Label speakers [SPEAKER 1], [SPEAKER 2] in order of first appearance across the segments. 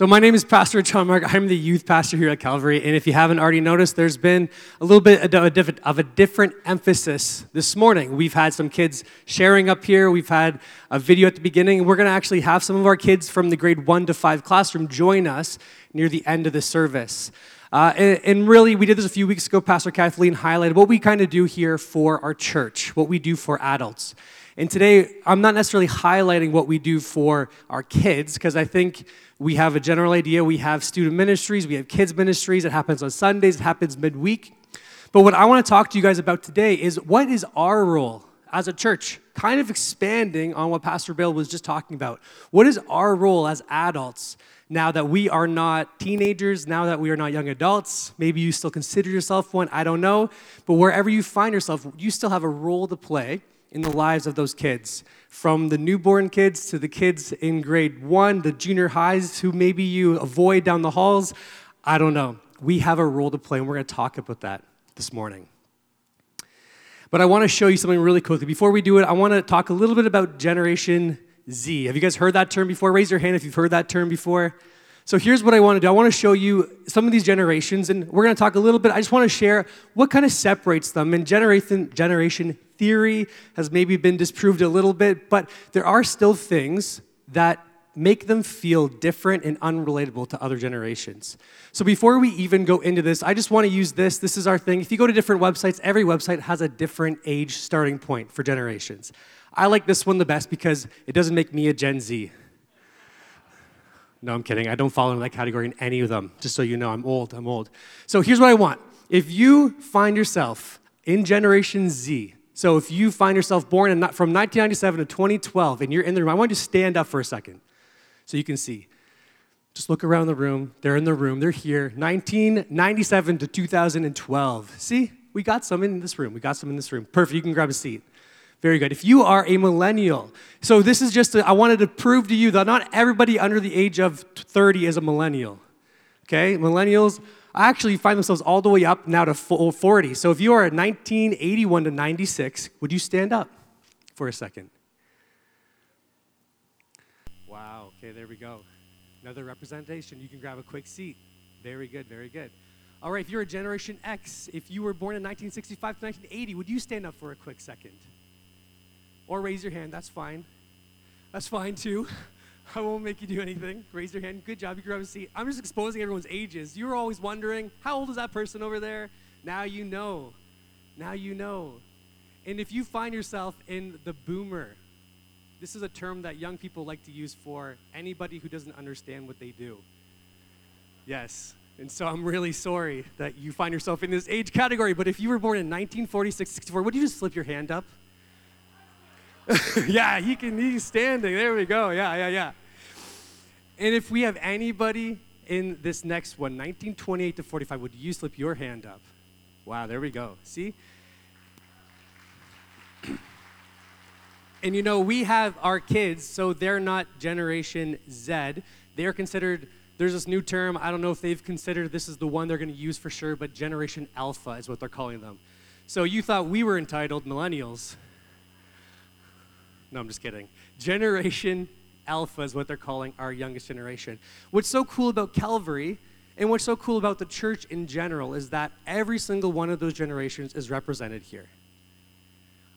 [SPEAKER 1] So, my name is Pastor John Mark. I'm the youth pastor here at Calvary. And if you haven't already noticed, there's been a little bit of a different emphasis this morning. We've had some kids sharing up here, we've had a video at the beginning. We're going to actually have some of our kids from the grade one to five classroom join us near the end of the service. Uh, and, and, really, we did this a few weeks ago. Pastor Kathleen highlighted what we kind of do here for our church, what we do for adults. And today, I'm not necessarily highlighting what we do for our kids, because I think we have a general idea. We have student ministries, we have kids ministries. It happens on Sundays, it happens midweek. But what I want to talk to you guys about today is what is our role as a church? Kind of expanding on what Pastor Bill was just talking about. What is our role as adults now that we are not teenagers, now that we are not young adults? Maybe you still consider yourself one, I don't know. But wherever you find yourself, you still have a role to play in the lives of those kids. From the newborn kids to the kids in grade one, the junior highs who maybe you avoid down the halls. I don't know. We have a role to play, and we're going to talk about that this morning. But I want to show you something really quickly. Before we do it, I want to talk a little bit about Generation Z. Have you guys heard that term before? Raise your hand if you've heard that term before. So here's what I want to do. I want to show you some of these generations, and we're going to talk a little bit. I just want to share what kind of separates them. And generation, generation theory has maybe been disproved a little bit, but there are still things that make them feel different and unrelatable to other generations. So before we even go into this, I just want to use this. This is our thing. If you go to different websites, every website has a different age starting point for generations. I like this one the best because it doesn't make me a Gen Z. No, I'm kidding. I don't fall into that category in any of them. Just so you know, I'm old. I'm old. So here's what I want. If you find yourself in Generation Z, so if you find yourself born in, from 1997 to 2012 and you're in the room, I want you to stand up for a second so you can see. Just look around the room. They're in the room. They're here. 1997 to 2012. See, we got some in this room. We got some in this room. Perfect. You can grab a seat. Very good. If you are a millennial, so this is just, a, I wanted to prove to you that not everybody under the age of 30 is a millennial. Okay? Millennials actually find themselves all the way up now to 40. So if you are 1981 to 96, would you stand up for a second? Wow, okay, there we go. Another representation. You can grab a quick seat. Very good, very good. All right, if you're a Generation X, if you were born in 1965 to 1980, would you stand up for a quick second? Or raise your hand, that's fine. That's fine too. I won't make you do anything. Raise your hand. Good job. You grab a seat. I'm just exposing everyone's ages. You were always wondering, how old is that person over there? Now you know. Now you know. And if you find yourself in the boomer, this is a term that young people like to use for anybody who doesn't understand what they do. Yes. And so I'm really sorry that you find yourself in this age category. But if you were born in 1946, 64, would you just slip your hand up? yeah, he can, he's standing. There we go. Yeah, yeah, yeah. And if we have anybody in this next one, 1928 to 45, would you slip your hand up? Wow, there we go. See? and you know, we have our kids, so they're not Generation Z. They're considered, there's this new term, I don't know if they've considered this is the one they're going to use for sure, but Generation Alpha is what they're calling them. So you thought we were entitled millennials. No, I'm just kidding. Generation Alpha is what they're calling our youngest generation. What's so cool about Calvary and what's so cool about the church in general is that every single one of those generations is represented here.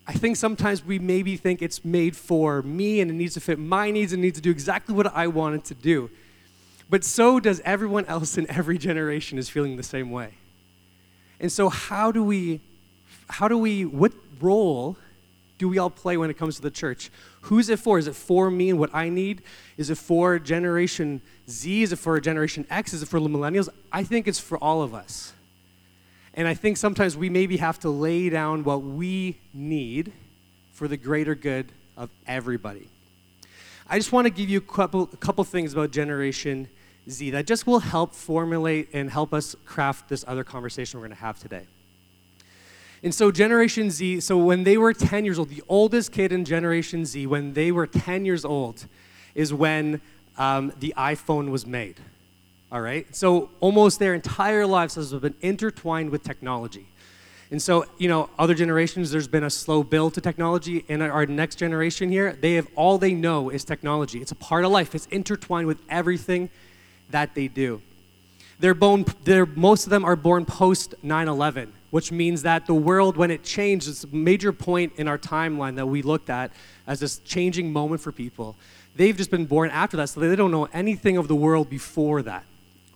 [SPEAKER 1] I think sometimes we maybe think it's made for me and it needs to fit my needs and needs to do exactly what I want it to do. But so does everyone else in every generation is feeling the same way. And so how do we how do we what role do we all play when it comes to the church? Who's it for? Is it for me and what I need? Is it for Generation Z? Is it for Generation X? Is it for the millennials? I think it's for all of us. And I think sometimes we maybe have to lay down what we need for the greater good of everybody. I just want to give you a couple, a couple things about Generation Z that just will help formulate and help us craft this other conversation we're going to have today. And so, Generation Z, so when they were 10 years old, the oldest kid in Generation Z, when they were 10 years old, is when um, the iPhone was made. All right? So, almost their entire lives has been intertwined with technology. And so, you know, other generations, there's been a slow build to technology. And our next generation here, they have all they know is technology. It's a part of life, it's intertwined with everything that they do. They're born, they're, most of them are born post 9 11, which means that the world, when it changed, it's a major point in our timeline that we looked at as this changing moment for people. They've just been born after that, so they don't know anything of the world before that,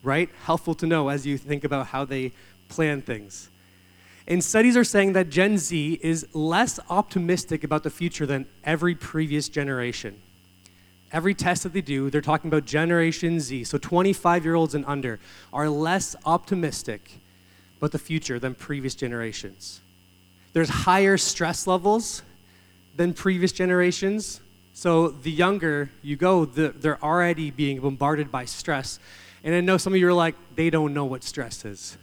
[SPEAKER 1] right? Helpful to know as you think about how they plan things. And studies are saying that Gen Z is less optimistic about the future than every previous generation. Every test that they do, they're talking about Generation Z, so 25 year olds and under, are less optimistic about the future than previous generations. There's higher stress levels than previous generations. So the younger you go, the, they're already being bombarded by stress. And I know some of you are like, they don't know what stress is.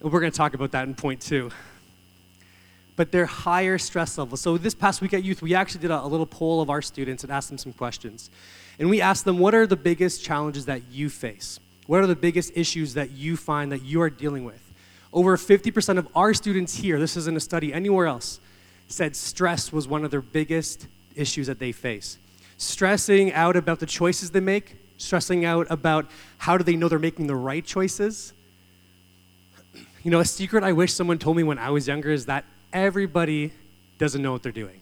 [SPEAKER 1] And we're going to talk about that in point two. But they're higher stress levels. So this past week at youth, we actually did a, a little poll of our students and asked them some questions. And we asked them, what are the biggest challenges that you face? What are the biggest issues that you find that you are dealing with? Over 50% of our students here, this isn't a study anywhere else, said stress was one of their biggest issues that they face. Stressing out about the choices they make, stressing out about how do they know they're making the right choices, you know, a secret I wish someone told me when I was younger is that everybody doesn't know what they're doing.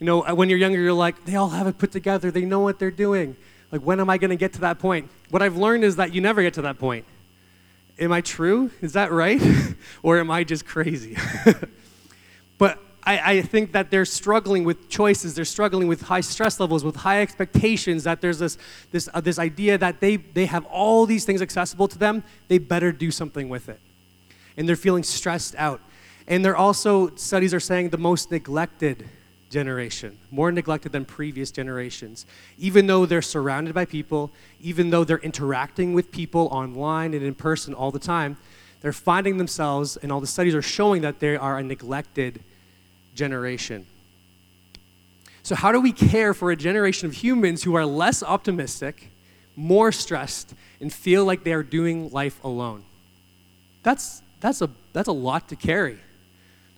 [SPEAKER 1] You know, uh, when you're younger, you're like, they all have it put together, they know what they're doing. Like, when am I to get to that point? What I've learned is that you never get to that point. Am I true? Is that right? or am I just crazy? but I, I, think that they're struggling with choices. They're struggling with high stress levels, with high expectations, that there's this, this, uh, this idea that they, they have all these things accessible to them. They better do something with it and they're feeling stressed out. And they're also, studies are saying, the most neglected generation, more neglected than previous generations. Even though they're surrounded by people, even though they're interacting with people online and in person all the time, they're finding themselves, and all the studies are showing that they are a neglected generation. So, how do we care for a generation of humans who are less optimistic, more stressed, and feel like they are doing life alone? That's that's a, that's a lot to carry.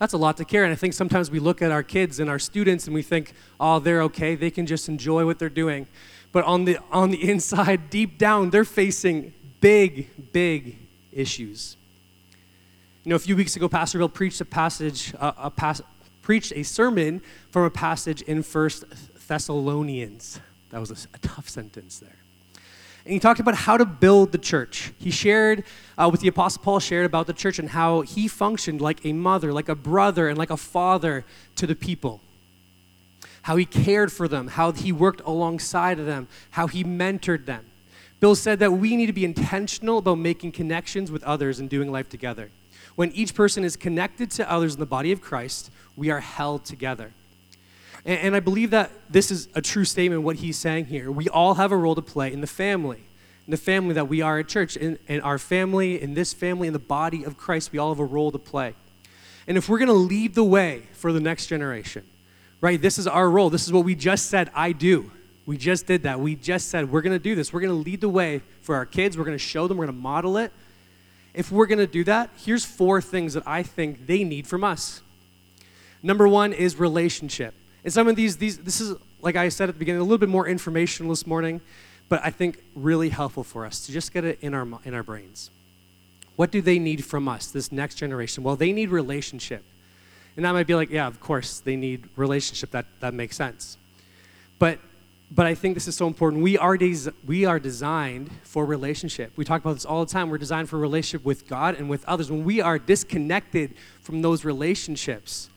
[SPEAKER 1] That's a lot to carry. And I think sometimes we look at our kids and our students and we think, oh, they're okay. They can just enjoy what they're doing. But on the, on the inside, deep down, they're facing big, big issues. You know, a few weeks ago, Pastor Bill preached a passage, uh, a pas- preached a sermon from a passage in First Thessalonians. That was a, a tough sentence there and he talked about how to build the church. He shared uh, with the Apostle Paul, shared about the church and how he functioned like a mother, like a brother, and like a father to the people. How he cared for them, how he worked alongside of them, how he mentored them. Bill said that we need to be intentional about making connections with others and doing life together. When each person is connected to others in the body of Christ, we are held together. And, and I believe that this is a true statement, what he's saying here. We all have a role to play in the family, in the family that we are at church, in, in our family, in this family, in the body of Christ, we all have a role to play. And if we're going to lead the way for the next generation, right, this is our role. This is what we just said, I do. We just did that. We just said, we're going to do this. We're going to lead the way for our kids. We're going to show them. We're going to model it. If we're going to do that, here's four things that I think they need from us. Number one is relationship. And some of these, these, this is, like I said at the beginning, a little bit more informational this morning, but I think really helpful for us to just get it in our, in our brains. What do they need from us, this next generation? Well, they need relationship. And that might be like, yeah, of course, they need relationship. That, that makes sense. But, but I think this is so important. We are, des- we are designed for relationship. We talk about this all the time. We're designed for relationship with God and with others. When we are disconnected from those relationships,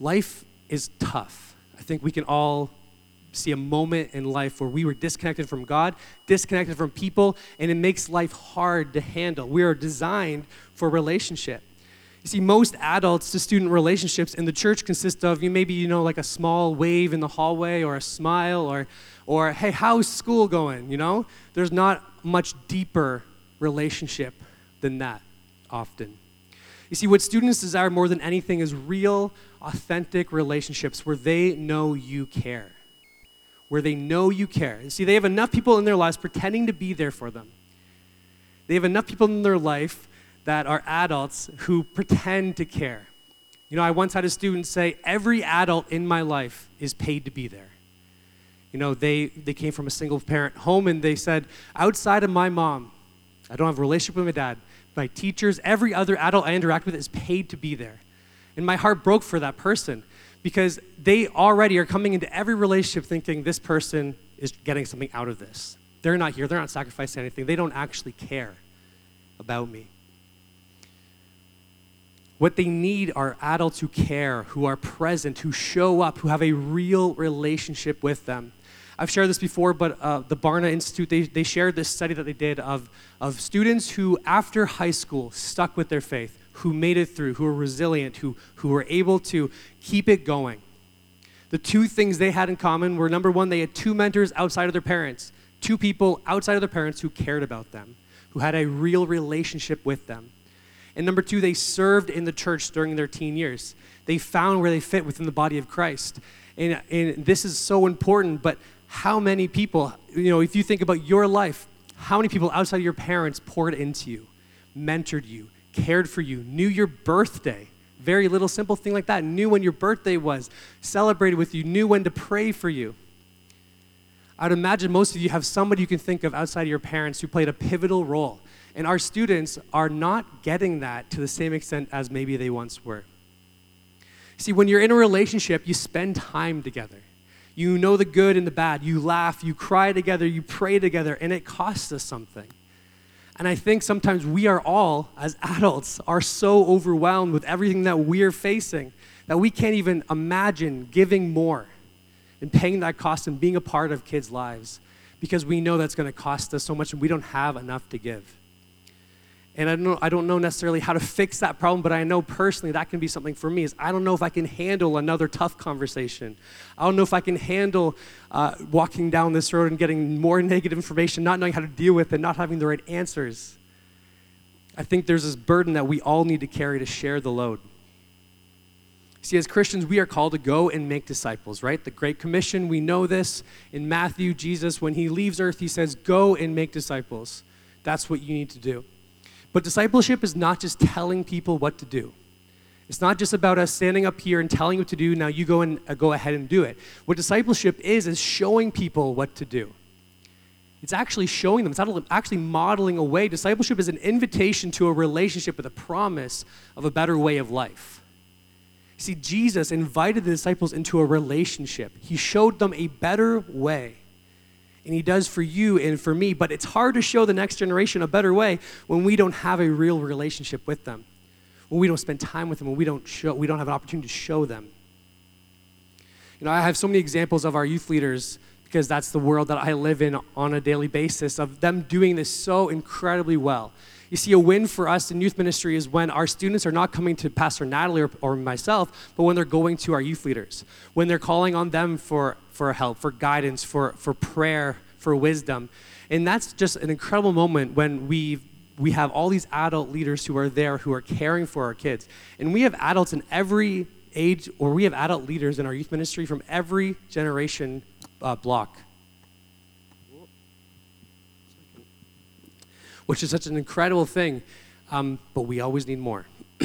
[SPEAKER 1] life is tough I think we can all see a moment in life where we were disconnected from God, disconnected from people, and it makes life hard to handle. We are designed for relationship. You see, most adults to student relationships in the church consist of you maybe you know like a small wave in the hallway or a smile or or hey, how's school going? You know, there's not much deeper relationship than that often. You see, what students desire more than anything is real, authentic relationships where they know you care. Where they know you care. You see, they have enough people in their lives pretending to be there for them. They have enough people in their life that are adults who pretend to care. You know, I once had a student say, Every adult in my life is paid to be there. You know, they, they came from a single parent home and they said, outside of my mom, I don't have a relationship with my dad. My teachers, every other adult I interact with is paid to be there. And my heart broke for that person because they already are coming into every relationship thinking this person is getting something out of this. They're not here, they're not sacrificing anything, they don't actually care about me. What they need are adults who care, who are present, who show up, who have a real relationship with them. I've shared this before, but uh, the Barna Institute, they, they shared this study that they did of, of students who, after high school, stuck with their faith, who made it through, who were resilient, who, who were able to keep it going. The two things they had in common were number one, they had two mentors outside of their parents, two people outside of their parents who cared about them, who had a real relationship with them. And number two, they served in the church during their teen years. They found where they fit within the body of Christ. And, and this is so important, but how many people, you know, if you think about your life, how many people outside of your parents poured into you, mentored you, cared for you, knew your birthday? Very little simple thing like that, knew when your birthday was, celebrated with you, knew when to pray for you. I'd imagine most of you have somebody you can think of outside of your parents who played a pivotal role. And our students are not getting that to the same extent as maybe they once were. See, when you're in a relationship, you spend time together. You know the good and the bad. You laugh, you cry together, you pray together, and it costs us something. And I think sometimes we are all, as adults, are so overwhelmed with everything that we're facing that we can't even imagine giving more and paying that cost and being a part of kids' lives because we know that's going to cost us so much and we don't have enough to give. And I don't, know, I don't know necessarily how to fix that problem, but I know personally that can be something for me. Is I don't know if I can handle another tough conversation. I don't know if I can handle uh, walking down this road and getting more negative information, not knowing how to deal with it, not having the right answers. I think there's this burden that we all need to carry to share the load. See, as Christians, we are called to go and make disciples, right? The Great Commission, we know this. In Matthew, Jesus, when he leaves earth, he says, Go and make disciples. That's what you need to do. But discipleship is not just telling people what to do. It's not just about us standing up here and telling you what to do, now you go and uh, go ahead and do it. What discipleship is, is showing people what to do. It's actually showing them, it's actually modeling a way. Discipleship is an invitation to a relationship with a promise of a better way of life. See, Jesus invited the disciples into a relationship, He showed them a better way and He does for you and for me. But it's hard to show the next generation a better way when we don't have a real relationship with them, when we don't spend time with them, when we don't, show, we don't have an opportunity to show them. You know, I have so many examples of our youth leaders because that's the world that I live in on a daily basis of them doing this so incredibly well. You see, a win for us in youth ministry is when our students are not coming to Pastor Natalie or, or, myself, but when they're going to our youth leaders, when they're calling on them for, for help, for guidance, for, for prayer, for wisdom. And that's just an incredible moment when we we have all these adult leaders who are there who are caring for our kids. And we have adults in every age, or we have adult leaders in our youth ministry from every generation uh, block. Which is such an incredible thing. Um, but we always need more.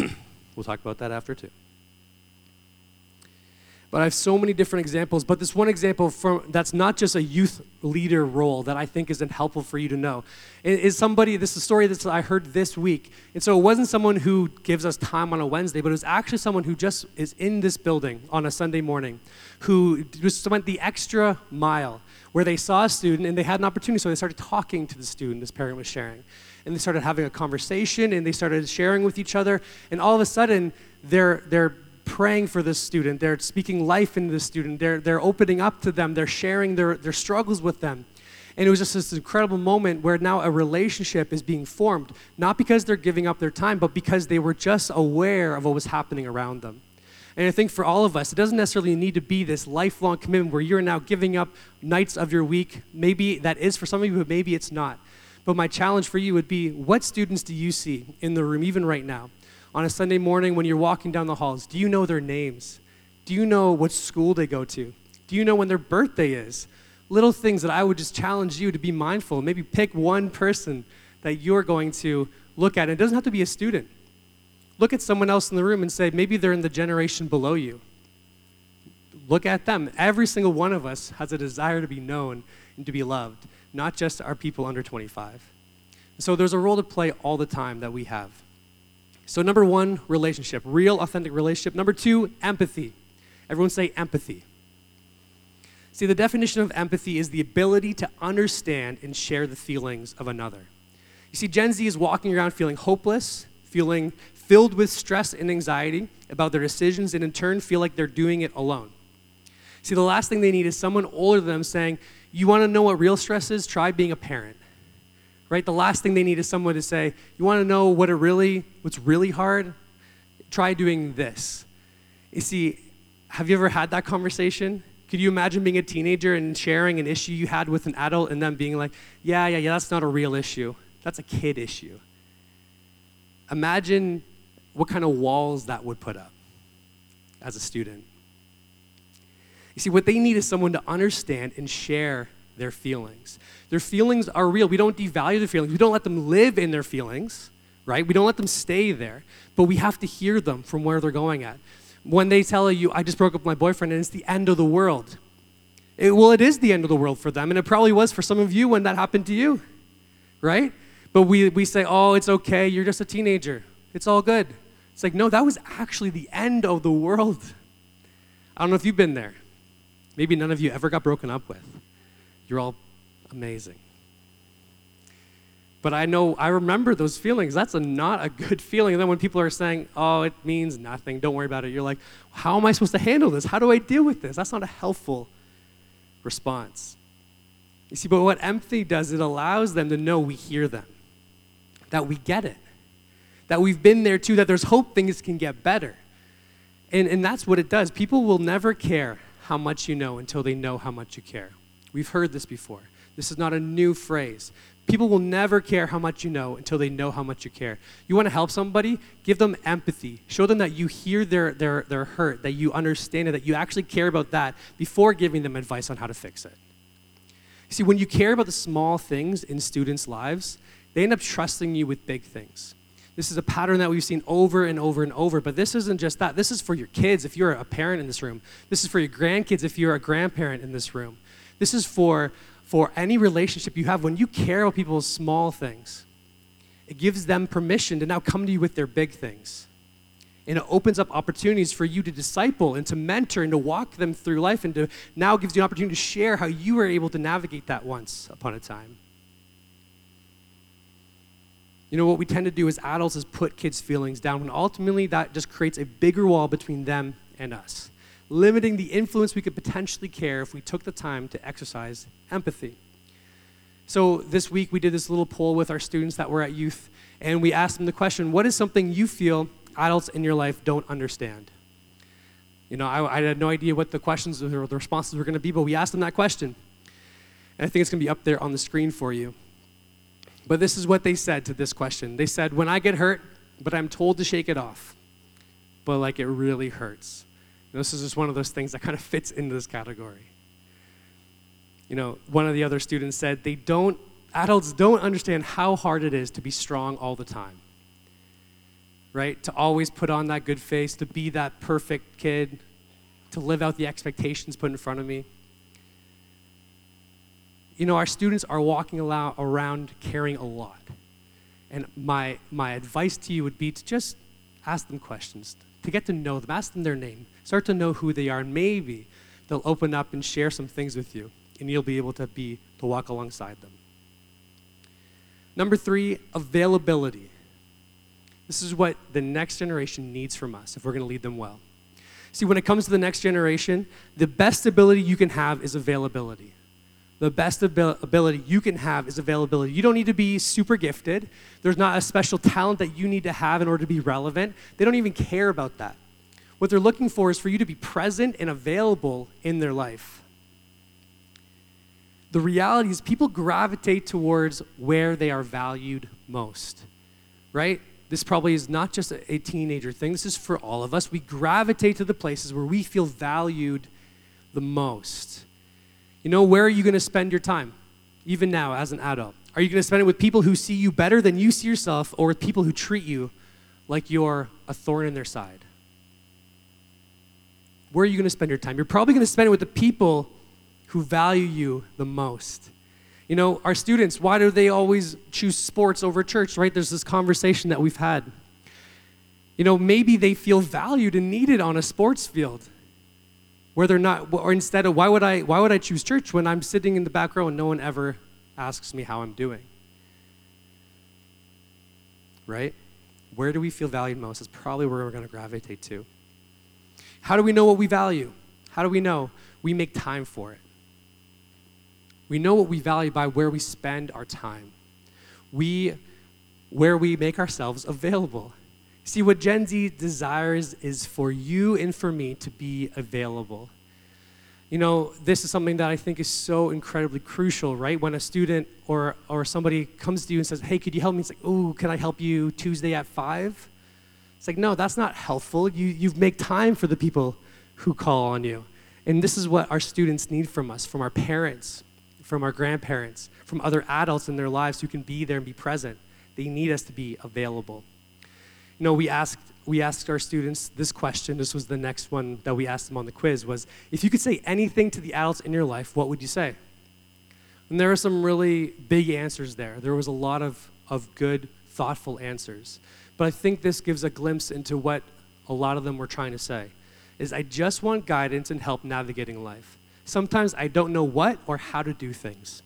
[SPEAKER 1] we'll talk about that after, too. But I have so many different examples. But this one example from that's not just a youth leader role that I think isn't helpful for you to know. Is somebody, this is a story that I heard this week. And so it wasn't someone who gives us time on a Wednesday, but it was actually someone who just is in this building on a Sunday morning, who just went the extra mile, where they saw a student and they had an opportunity, so they started talking to the student, this parent was sharing. And they started having a conversation and they started sharing with each other. And all of a sudden, they're, they're praying for this student. They're speaking life into the student. They're, they're opening up to them. They're sharing their, their struggles with them. And it was just this incredible moment where now a relationship is being formed, not because they're giving up their time, but because they were just aware of what was happening around them. And I think for all of us, it doesn't necessarily need to be this lifelong commitment where you're now giving up nights of your week. Maybe that is for some of you, but maybe it's not. But my challenge for you would be what students do you see in the room, even right now? On a Sunday morning when you're walking down the halls? Do you know their names? Do you know what school they go to? Do you know when their birthday is? Little things that I would just challenge you to be mindful. Maybe pick one person that you're going to look at. And It doesn't have to be a student. Look at someone else in the room and say, maybe they're in the generation below you. look at them. Every single one of us has a desire to be known and to be loved, not just our people under 25. So there's a role to play all the time that we have. So, number one, relationship, real, authentic relationship. Number two, empathy. Everyone say empathy. See, the definition of empathy is the ability to understand and share the feelings of another. You see, Gen Z is walking around feeling hopeless, feeling filled with stress and anxiety about their decisions, and in turn feel like they're doing it alone. See, the last thing they need is someone older than them saying, You want to know what real stress is? Try being a parent right? The last thing they need is someone to say, "You want to know what it really what's really hard? Try doing this." You see, have you ever had that conversation? Could you imagine being a teenager and sharing an issue you had with an adult and them being like, "Yeah, yeah, yeah, that's not a real issue. That's a kid issue." Imagine what kind of walls that would put up as a student. You see, what they need is someone to understand and share their feelings. Their feelings are real. We don't devalue their feelings. We don't let them live in their feelings, right? We don't let them stay there, but we have to hear them from where they're going at. When they tell you, I just broke up with my boyfriend and it's the end of the world. It, well, it is the end of the world for them, and it probably was for some of you when that happened to you, right? But we, we say, oh, it's okay, you're just a teenager. It's all good. It's like, no, that was actually the end of the world. I don't know if you've been there. Maybe none of you ever got broken up with. You're all amazing. But I know, I remember those feelings. That's a, not a good feeling. And then when people are saying, oh, it means nothing, don't worry about it, you're like, how am I supposed to handle this? How do I deal with this? That's not a helpful response. You see, but what empathy does, it allows them to know we hear them, that we get it, that we've been there too, that there's hope things can get better. And, and that's what it does. People will never care how much you know until they know how much you care. We've heard this before. This is not a new phrase. People will never care how much you know until they know how much you care. You want to help somebody? Give them empathy. Show them that you hear their, their, their hurt, that you understand it, that you actually care about that before giving them advice on how to fix it. You See, when you care about the small things in students' lives, they end up trusting you with big things. This is a pattern that we've seen over and over and over, but this isn't just that. This is for your kids if you're a parent in this room. This is for your grandkids if you're a grandparent in this room. This is for, for any relationship you have. When you care about people's small things, it gives them permission to now come to you with their big things. And it opens up opportunities for you to disciple and to mentor and to walk them through life and to now gives you an opportunity to share how you were able to navigate that once upon a time. You know, what we tend to do as adults is put kids' feelings down when ultimately that just creates a bigger wall between them and us limiting the influence we could potentially care if we took the time to exercise empathy. So this week we did this little poll with our students that were at youth, and we asked them the question what is something you feel adults in your life don't understand? You know, I, I had no idea what the questions or the responses were going to be, but we asked them that question. And I think it's going to be up there on the screen for you. But this is what they said to this question. They said, When I get hurt, but I'm told to shake it off, but like it really hurts. This is just one of those things that kind of fits into this category. You know, one of the other students said they don't, adults don't understand how hard it is to be strong all the time. Right? To always put on that good face, to be that perfect kid, to live out the expectations put in front of me. You know, our students are walking around carrying a lot. And my, my advice to you would be to just ask them questions, to get to know them, ask them their name, start to know who they are, and maybe they'll open up and share some things with you, and you'll be able to be to walk alongside them. Number three, availability. This is what the next generation needs from us if we're going to lead them well. See, when it comes to the next generation, the best ability you can have is availability the best ability you can have is availability. You don't need to be super gifted. There's not a special talent that you need to have in order to be relevant. They don't even care about that. What they're looking for is for you to be present and available in their life. The reality is, people gravitate towards where they are valued most, right? This probably is not just a teenager thing, this is for all of us. We gravitate to the places where we feel valued the most. You know, where are you going to spend your time, even now as an adult? Are you going to spend it with people who see you better than you see yourself, or with people who treat you like you're a thorn in their side? Where are you going to spend your time? You're probably going to spend it with the people who value you the most. You know, our students, why do they always choose sports over church, right? There's this conversation that we've had. You know, maybe they feel valued and needed on a sports field where they're not, or instead of, why would I, why would I choose church when I'm sitting in the back row and no one ever asks me how I'm doing? Right? Where do we feel valued most is probably where we're going to gravitate to. How do we know what we value? How do we know? We make time for it. We know what we value by where we spend our time. We where we make ourselves available. See, what Gen Z desires is for you and for me to be available. You know, this is something that I think is so incredibly crucial, right? When a student or, or somebody comes to you and says, Hey, could you help me? It's like, Oh, can I help you Tuesday at 5? It's like, No, that's not helpful. You, you make time for the people who call on you. And this is what our students need from us, from our parents, from our grandparents, from other adults in their lives who can be there and be present. They need us to be available. You know, we asked we asked our students this question. This was the next one that we asked them on the quiz was if you could say anything to the adults in your life, what would you say? And there are some really big answers there. There was a lot of, of good, thoughtful answers. But I think this gives a glimpse into what a lot of them were trying to say. Is I just want guidance and help navigating life. Sometimes I don't know what or how to do things.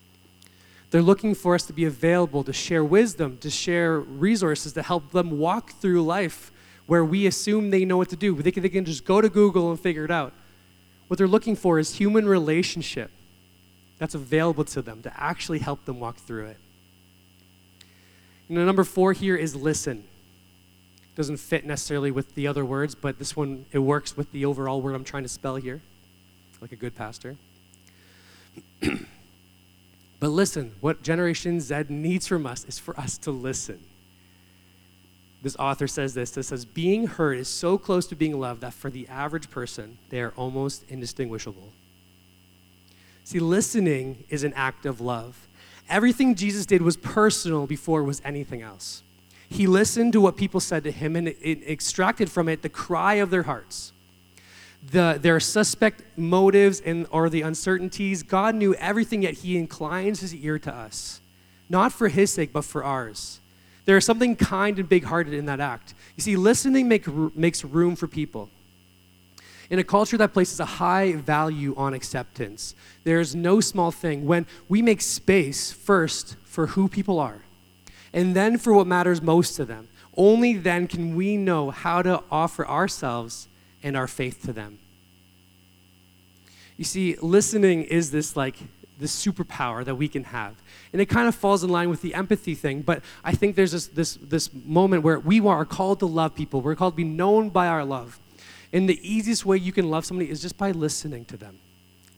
[SPEAKER 1] They're looking for us to be available, to share wisdom, to share resources to help them walk through life where we assume they know what to do. They can, they can just go to Google and figure it out. What they're looking for is human relationship that's available to them to actually help them walk through it. Number four here is listen. Doesn't fit necessarily with the other words, but this one, it works with the overall word I'm trying to spell here, like a good pastor. But listen, what Generation Z needs from us is for us to listen. This author says this it says, Being heard is so close to being loved that for the average person, they are almost indistinguishable. See, listening is an act of love. Everything Jesus did was personal before it was anything else. He listened to what people said to him and it extracted from it the cry of their hearts the, their suspect motives and, or the uncertainties. God knew everything, yet He inclines His ear to us, not for His sake, but for ours. There is something kind and big hearted in that act. You see, listening make, makes room for people. In a culture that places a high value on acceptance, there is no small thing when we make space first for who people are and then for what matters most to them. Only then can we know how to offer ourselves and our faith to them. You see, listening is this like this superpower that we can have. And it kind of falls in line with the empathy thing, but I think there's this, this, this moment where we are called to love people. We're called to be known by our love. And the easiest way you can love somebody is just by listening to them,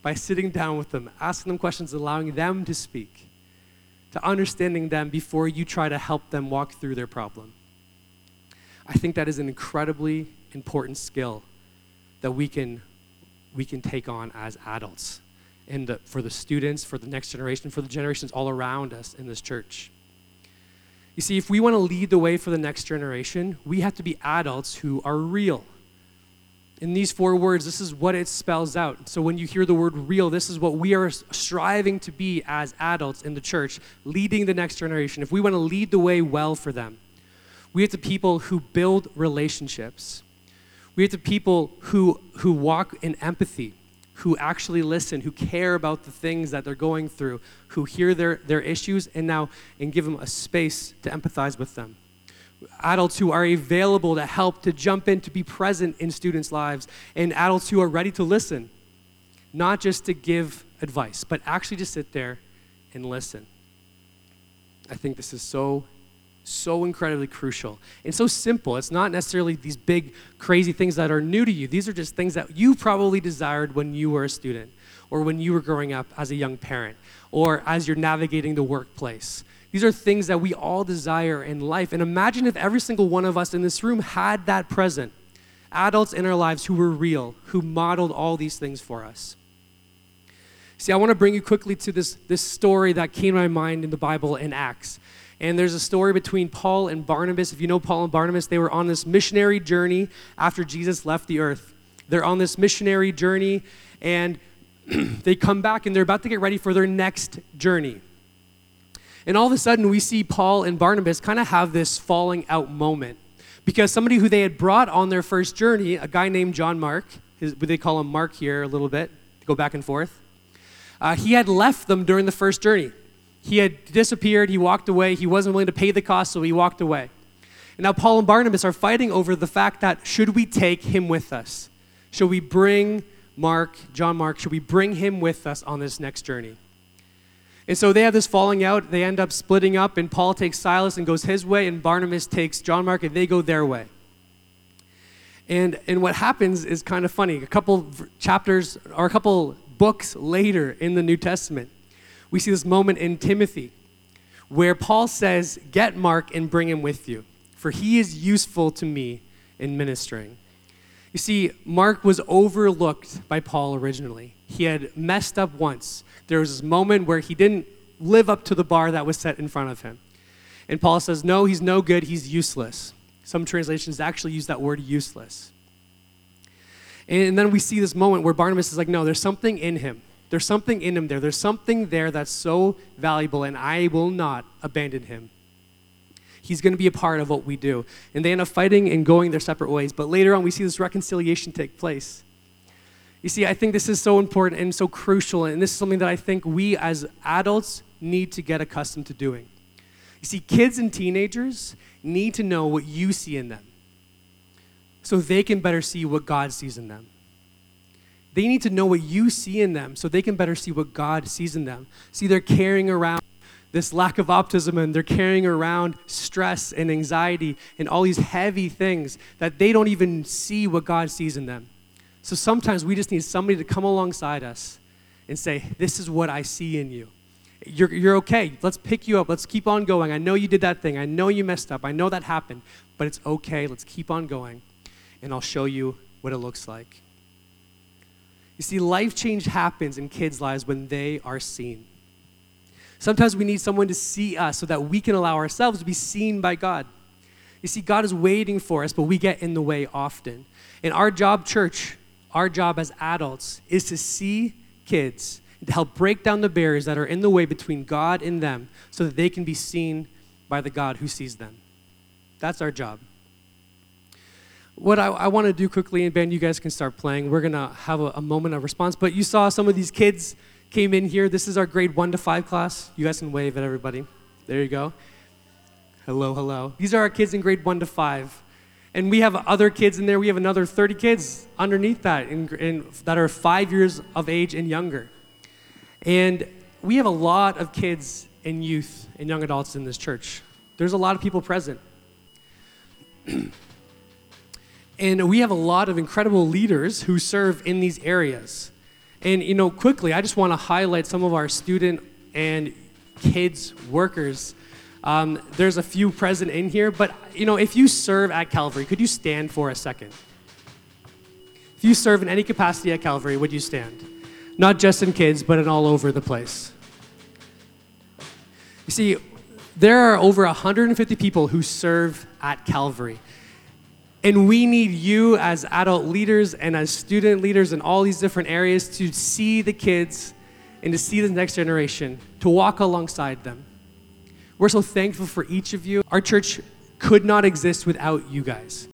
[SPEAKER 1] by sitting down with them, asking them questions, allowing them to speak, to understanding them before you try to help them walk through their problem. I think that is an incredibly important skill that we can, we can take on as adults and the, for the students, for the next generation, for the generations all around us in this church. You see, if we want to lead the way for the next generation, we have to be adults who are real. In these four words, this is what it spells out. So when you hear the word real, this is what we are striving to be as adults in the church, leading the next generation. If we want to lead the way well for them, we have to people who build relationships. We have the people who, who walk in empathy, who actually listen, who care about the things that they're going through, who hear their, their issues and now and give them a space to empathize with them. Adults who are available to help, to jump in, to be present in students' lives, and adults who are ready to listen, not just to give advice, but actually to sit there and listen. I think this is so so incredibly crucial and so simple. It's not necessarily these big, crazy things that are new to you. These are just things that you probably desired when you were a student or when you were growing up as a young parent or as you're navigating the workplace. These are things that we all desire in life. And imagine if every single one of us in this room had that present adults in our lives who were real, who modeled all these things for us. See, I want to bring you quickly to this, this story that came to my mind in the Bible in Acts. And there's a story between Paul and Barnabas. If you know Paul and Barnabas, they were on this missionary journey after Jesus left the earth. They're on this missionary journey, and they come back and they're about to get ready for their next journey. And all of a sudden, we see Paul and Barnabas kind of have this falling out moment because somebody who they had brought on their first journey, a guy named John Mark, his, they call him Mark here a little bit, to go back and forth, uh, he had left them during the first journey. He had disappeared, he walked away, he wasn't willing to pay the cost, so he walked away. And now Paul and Barnabas are fighting over the fact that should we take him with us? Should we bring Mark, John Mark, should we bring him with us on this next journey? And so they have this falling out. They end up splitting up, and Paul takes Silas and goes his way, and Barnabas takes John Mark, and they go their way. And, and what happens is kind of funny. A couple chapters or a couple books later in the New Testament, we see this moment in Timothy where Paul says, Get Mark and bring him with you, for he is useful to me in ministering. You see, Mark was overlooked by Paul originally. He had messed up once. There was this moment where he didn't live up to the bar that was set in front of him. And Paul says, No, he's no good, he's useless. Some translations actually use that word useless. And then we see this moment where Barnabas is like, No, there's something in him. There's something in him there. There's something there that's so valuable, and I will not abandon him. He's going to be a part of what we do. And they end up fighting and going their separate ways. But later on, we see this reconciliation take place. You see, I think this is so important and so crucial, and this is something that I think we as adults need to get accustomed to doing. You see, kids and teenagers need to know what you see in them so they can better see what God sees in them. They need to know what you see in them so they can better see what God sees in them. See, they're carrying around this lack of optimism and they're carrying around stress and anxiety and all these heavy things that they don't even see what God sees in them. So sometimes we just need somebody to come alongside us and say, This is what I see in you. You're, you're okay. Let's pick you up. Let's keep on going. I know you did that thing. I know you messed up. I know that happened. But it's okay. Let's keep on going. And I'll show you what it looks like. You see, life change happens in kids' lives when they are seen. Sometimes we need someone to see us so that we can allow ourselves to be seen by God. You see, God is waiting for us, but we get in the way often. In our job, church, our job as adults is to see kids, to help break down the barriers that are in the way between God and them so that they can be seen by the God who sees them. That's our job. What I, I want to do quickly, and Ben, you guys can start playing. We're going to have a, a moment of response. But you saw some of these kids came in here. This is our grade one to five class. You guys can wave at everybody. There you go. Hello, hello. These are our kids in grade one to five. And we have other kids in there. We have another 30 kids underneath that in, in, that are five years of age and younger. And we have a lot of kids and youth and young adults in this church. There's a lot of people present. and we have a lot of incredible leaders who serve in these areas. And, you know, quickly, I just want to highlight some of our student and kids workers um, there's a few present in here, but you know, if you serve at Calvary, could you stand for a second? If you serve in any capacity at Calvary, would you stand? Not just in kids, but in all over the place. You see, there are over 150 people who serve at Calvary. And we need you as adult leaders and as student leaders in all these different areas to see the kids and to see the next generation, to walk alongside them. We're so thankful for each of you. Our church could not exist without you guys.